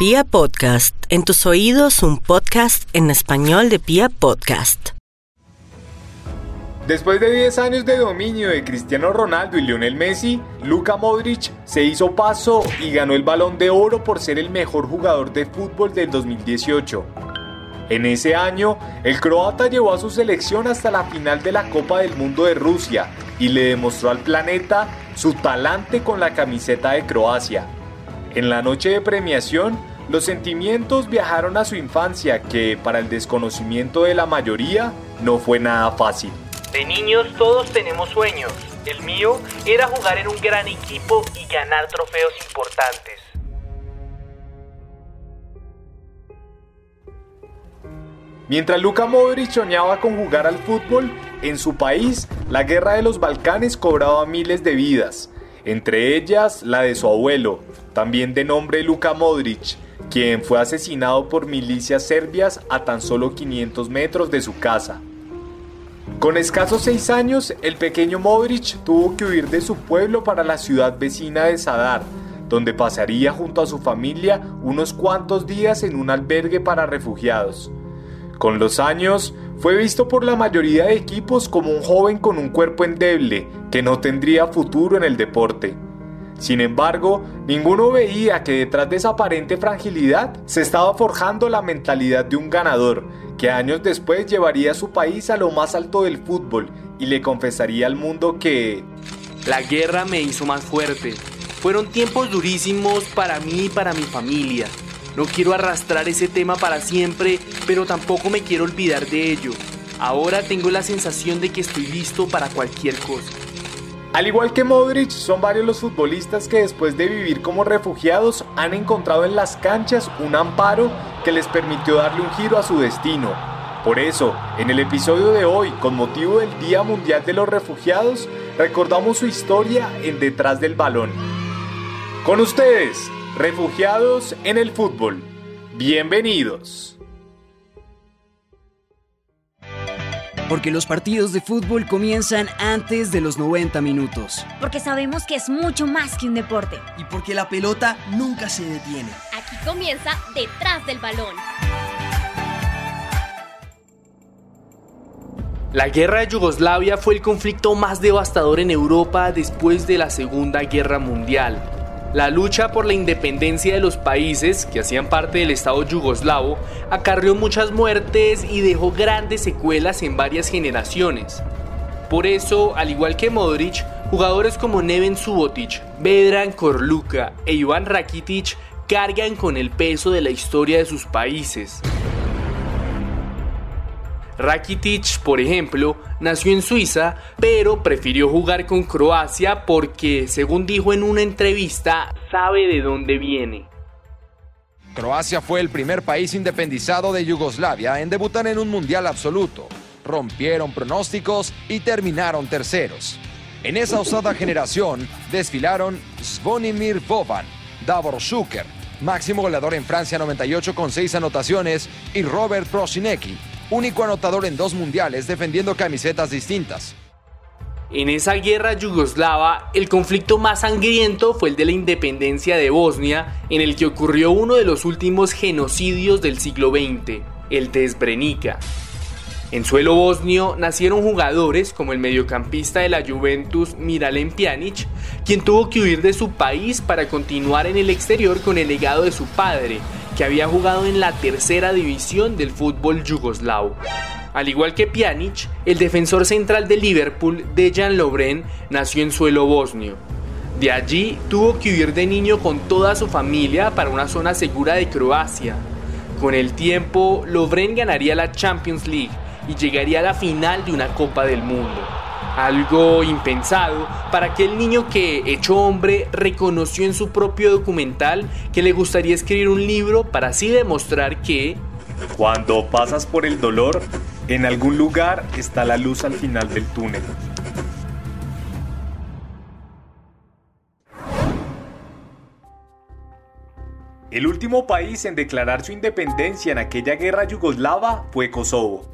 Pia Podcast, en tus oídos un podcast en español de Pia Podcast. Después de 10 años de dominio de Cristiano Ronaldo y Lionel Messi, Luka Modric se hizo paso y ganó el balón de oro por ser el mejor jugador de fútbol del 2018. En ese año, el croata llevó a su selección hasta la final de la Copa del Mundo de Rusia y le demostró al planeta su talante con la camiseta de Croacia. En la noche de premiación, los sentimientos viajaron a su infancia que, para el desconocimiento de la mayoría, no fue nada fácil. De niños todos tenemos sueños. El mío era jugar en un gran equipo y ganar trofeos importantes. Mientras Luka Modric soñaba con jugar al fútbol, en su país la guerra de los Balcanes cobraba miles de vidas, entre ellas la de su abuelo, también de nombre Luka Modric, quien fue asesinado por milicias serbias a tan solo 500 metros de su casa. Con escasos seis años, el pequeño Modric tuvo que huir de su pueblo para la ciudad vecina de Sadar, donde pasaría junto a su familia unos cuantos días en un albergue para refugiados. Con los años, fue visto por la mayoría de equipos como un joven con un cuerpo endeble que no tendría futuro en el deporte. Sin embargo, ninguno veía que detrás de esa aparente fragilidad se estaba forjando la mentalidad de un ganador, que años después llevaría a su país a lo más alto del fútbol y le confesaría al mundo que... La guerra me hizo más fuerte. Fueron tiempos durísimos para mí y para mi familia. No quiero arrastrar ese tema para siempre, pero tampoco me quiero olvidar de ello. Ahora tengo la sensación de que estoy listo para cualquier cosa. Al igual que Modric, son varios los futbolistas que después de vivir como refugiados han encontrado en las canchas un amparo que les permitió darle un giro a su destino. Por eso, en el episodio de hoy, con motivo del Día Mundial de los Refugiados, recordamos su historia en Detrás del Balón. Con ustedes, Refugiados en el fútbol. Bienvenidos. Porque los partidos de fútbol comienzan antes de los 90 minutos. Porque sabemos que es mucho más que un deporte. Y porque la pelota nunca se detiene. Aquí comienza detrás del balón. La guerra de Yugoslavia fue el conflicto más devastador en Europa después de la Segunda Guerra Mundial. La lucha por la independencia de los países que hacían parte del Estado yugoslavo acarrió muchas muertes y dejó grandes secuelas en varias generaciones. Por eso, al igual que Modric, jugadores como Neven Subotic, Vedran Korluka e Iván Rakitic cargan con el peso de la historia de sus países. Rakitic, por ejemplo, nació en Suiza, pero prefirió jugar con Croacia porque, según dijo en una entrevista, sabe de dónde viene. Croacia fue el primer país independizado de Yugoslavia en debutar en un mundial absoluto. Rompieron pronósticos y terminaron terceros. En esa osada generación desfilaron Zvonimir Boban, Davor Schuker, máximo goleador en Francia 98 con 6 anotaciones, y Robert Prosinecki, único anotador en dos mundiales defendiendo camisetas distintas. En esa guerra yugoslava, el conflicto más sangriento fue el de la independencia de Bosnia, en el que ocurrió uno de los últimos genocidios del siglo XX, el de Srebrenica. En suelo bosnio nacieron jugadores como el mediocampista de la Juventus Miralem Pjanic, quien tuvo que huir de su país para continuar en el exterior con el legado de su padre, que había jugado en la tercera división del fútbol yugoslavo. Al igual que Pjanic, el defensor central de Liverpool, Dejan Lovren, nació en suelo bosnio. De allí tuvo que huir de niño con toda su familia para una zona segura de Croacia. Con el tiempo, Lovren ganaría la Champions League y llegaría a la final de una Copa del Mundo. Algo impensado para aquel niño que, hecho hombre, reconoció en su propio documental que le gustaría escribir un libro para así demostrar que... Cuando pasas por el dolor, en algún lugar está la luz al final del túnel. El último país en declarar su independencia en aquella guerra yugoslava fue Kosovo.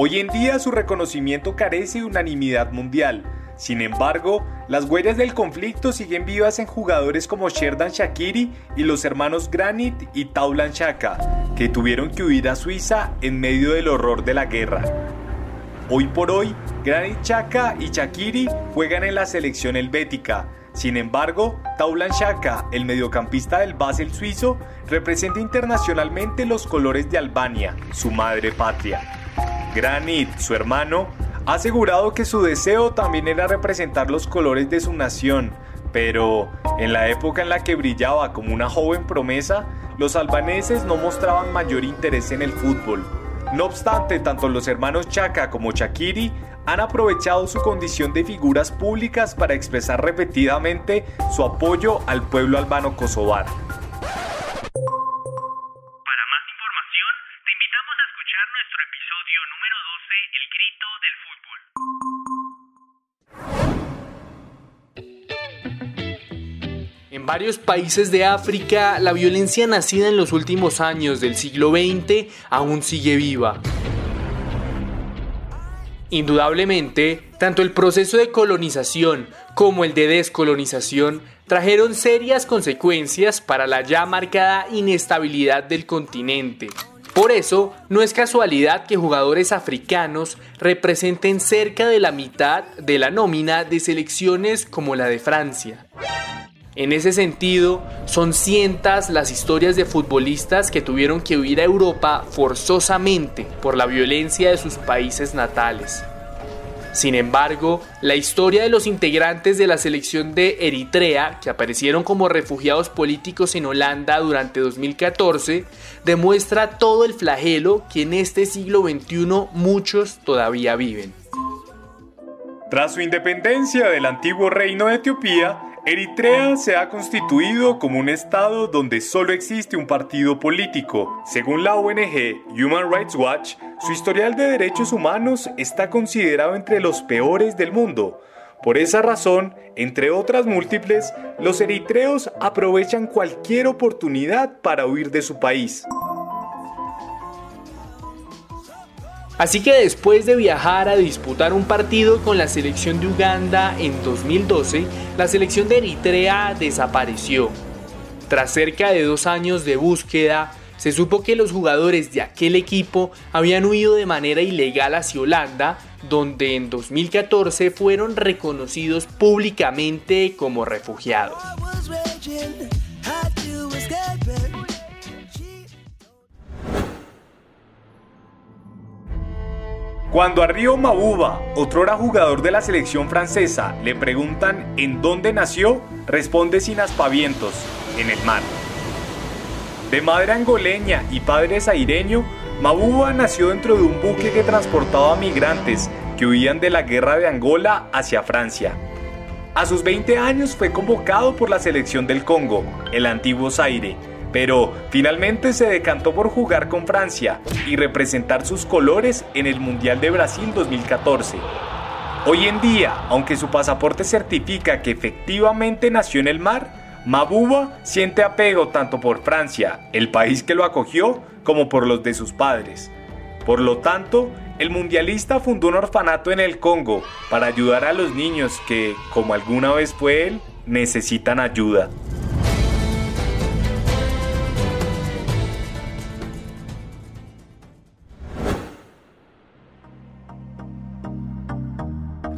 Hoy en día su reconocimiento carece de unanimidad mundial, Sin embargo, las huellas del conflicto siguen vivas en jugadores como Sherdan Shakiri y los hermanos Granit y Taulan Chaka, que tuvieron que huir a Suiza en medio del horror de la guerra. Hoy por hoy, Granit Chaka y Shakiri juegan en la selección helvética. Sin embargo, Taulan Chaka, el mediocampista del Basel suizo, representa internacionalmente los colores de Albania, su madre patria. Granit, su hermano, ha asegurado que su deseo también era representar los colores de su nación, pero en la época en la que brillaba como una joven promesa, los albaneses no mostraban mayor interés en el fútbol. No obstante, tanto los hermanos Chaka como Chakiri han aprovechado su condición de figuras públicas para expresar repetidamente su apoyo al pueblo albano kosovar. Varios países de África, la violencia nacida en los últimos años del siglo XX aún sigue viva. Indudablemente, tanto el proceso de colonización como el de descolonización trajeron serias consecuencias para la ya marcada inestabilidad del continente. Por eso, no es casualidad que jugadores africanos representen cerca de la mitad de la nómina de selecciones como la de Francia. En ese sentido, son cientas las historias de futbolistas que tuvieron que huir a Europa forzosamente por la violencia de sus países natales. Sin embargo, la historia de los integrantes de la selección de Eritrea, que aparecieron como refugiados políticos en Holanda durante 2014, demuestra todo el flagelo que en este siglo XXI muchos todavía viven. Tras su independencia del antiguo reino de Etiopía, Eritrea se ha constituido como un estado donde solo existe un partido político. Según la ONG Human Rights Watch, su historial de derechos humanos está considerado entre los peores del mundo. Por esa razón, entre otras múltiples, los eritreos aprovechan cualquier oportunidad para huir de su país. Así que después de viajar a disputar un partido con la selección de Uganda en 2012, la selección de Eritrea desapareció. Tras cerca de dos años de búsqueda, se supo que los jugadores de aquel equipo habían huido de manera ilegal hacia Holanda, donde en 2014 fueron reconocidos públicamente como refugiados. Cuando a Río Mabuba, otrora jugador de la selección francesa, le preguntan en dónde nació, responde sin aspavientos, en el mar. De madre angoleña y padre zaireño, Mabuba nació dentro de un buque que transportaba migrantes que huían de la guerra de Angola hacia Francia. A sus 20 años fue convocado por la selección del Congo, el antiguo Zaire, pero finalmente se decantó por jugar con Francia y representar sus colores en el Mundial de Brasil 2014. Hoy en día, aunque su pasaporte certifica que efectivamente nació en el mar, Mabuba siente apego tanto por Francia, el país que lo acogió, como por los de sus padres. Por lo tanto, el mundialista fundó un orfanato en el Congo para ayudar a los niños que, como alguna vez fue él, necesitan ayuda.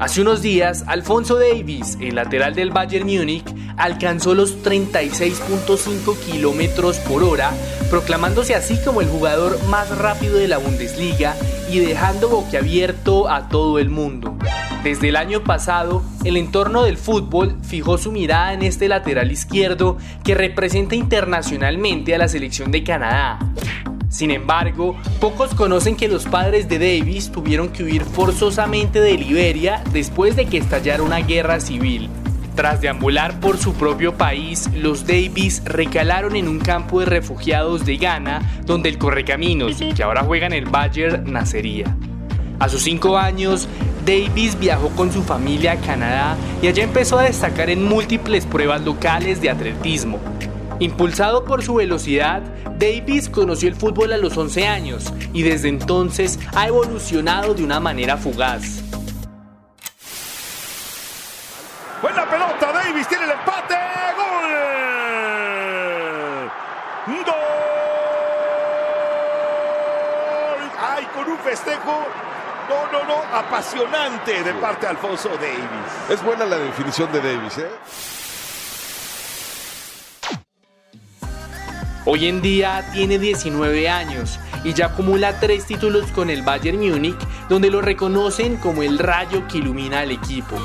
Hace unos días, Alfonso Davis, el lateral del Bayern Múnich, alcanzó los 36.5 kilómetros por hora, proclamándose así como el jugador más rápido de la Bundesliga y dejando boquiabierto a todo el mundo. Desde el año pasado, el entorno del fútbol fijó su mirada en este lateral izquierdo que representa internacionalmente a la selección de Canadá. Sin embargo, pocos conocen que los padres de Davis tuvieron que huir forzosamente de Liberia después de que estallara una guerra civil. Tras deambular por su propio país, los Davis recalaron en un campo de refugiados de Ghana, donde el Correcaminos, que ahora juega en el Bayern, nacería. A sus cinco años, Davis viajó con su familia a Canadá y allá empezó a destacar en múltiples pruebas locales de atletismo. Impulsado por su velocidad, Davis conoció el fútbol a los 11 años y desde entonces ha evolucionado de una manera fugaz. Buena pelota, Davis tiene el empate, gol. Gol. Ay, con un festejo no, no, no, apasionante de parte de Alfonso Davis. Es buena la definición de Davis, ¿eh? Hoy en día tiene 19 años y ya acumula tres títulos con el Bayern Múnich, donde lo reconocen como el rayo que ilumina al equipo.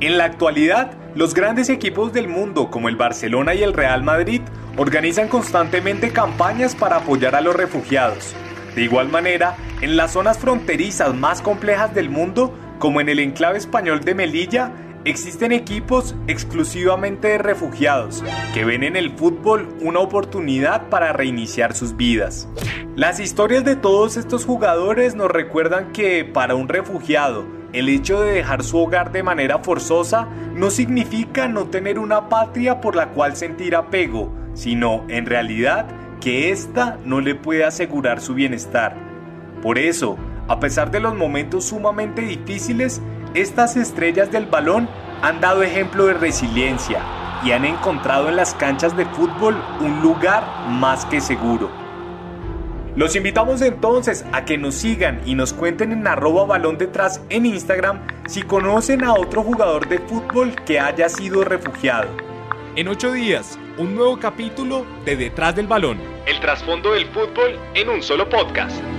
En la actualidad, los grandes equipos del mundo como el Barcelona y el Real Madrid organizan constantemente campañas para apoyar a los refugiados. De igual manera, en las zonas fronterizas más complejas del mundo, como en el enclave español de Melilla, existen equipos exclusivamente de refugiados que ven en el fútbol una oportunidad para reiniciar sus vidas. Las historias de todos estos jugadores nos recuerdan que para un refugiado el hecho de dejar su hogar de manera forzosa no significa no tener una patria por la cual sentir apego, sino en realidad que ésta no le puede asegurar su bienestar. Por eso, a pesar de los momentos sumamente difíciles, estas estrellas del balón han dado ejemplo de resiliencia y han encontrado en las canchas de fútbol un lugar más que seguro. Los invitamos entonces a que nos sigan y nos cuenten en arroba balón detrás en Instagram si conocen a otro jugador de fútbol que haya sido refugiado. En ocho días, un nuevo capítulo de Detrás del Balón. El trasfondo del fútbol en un solo podcast.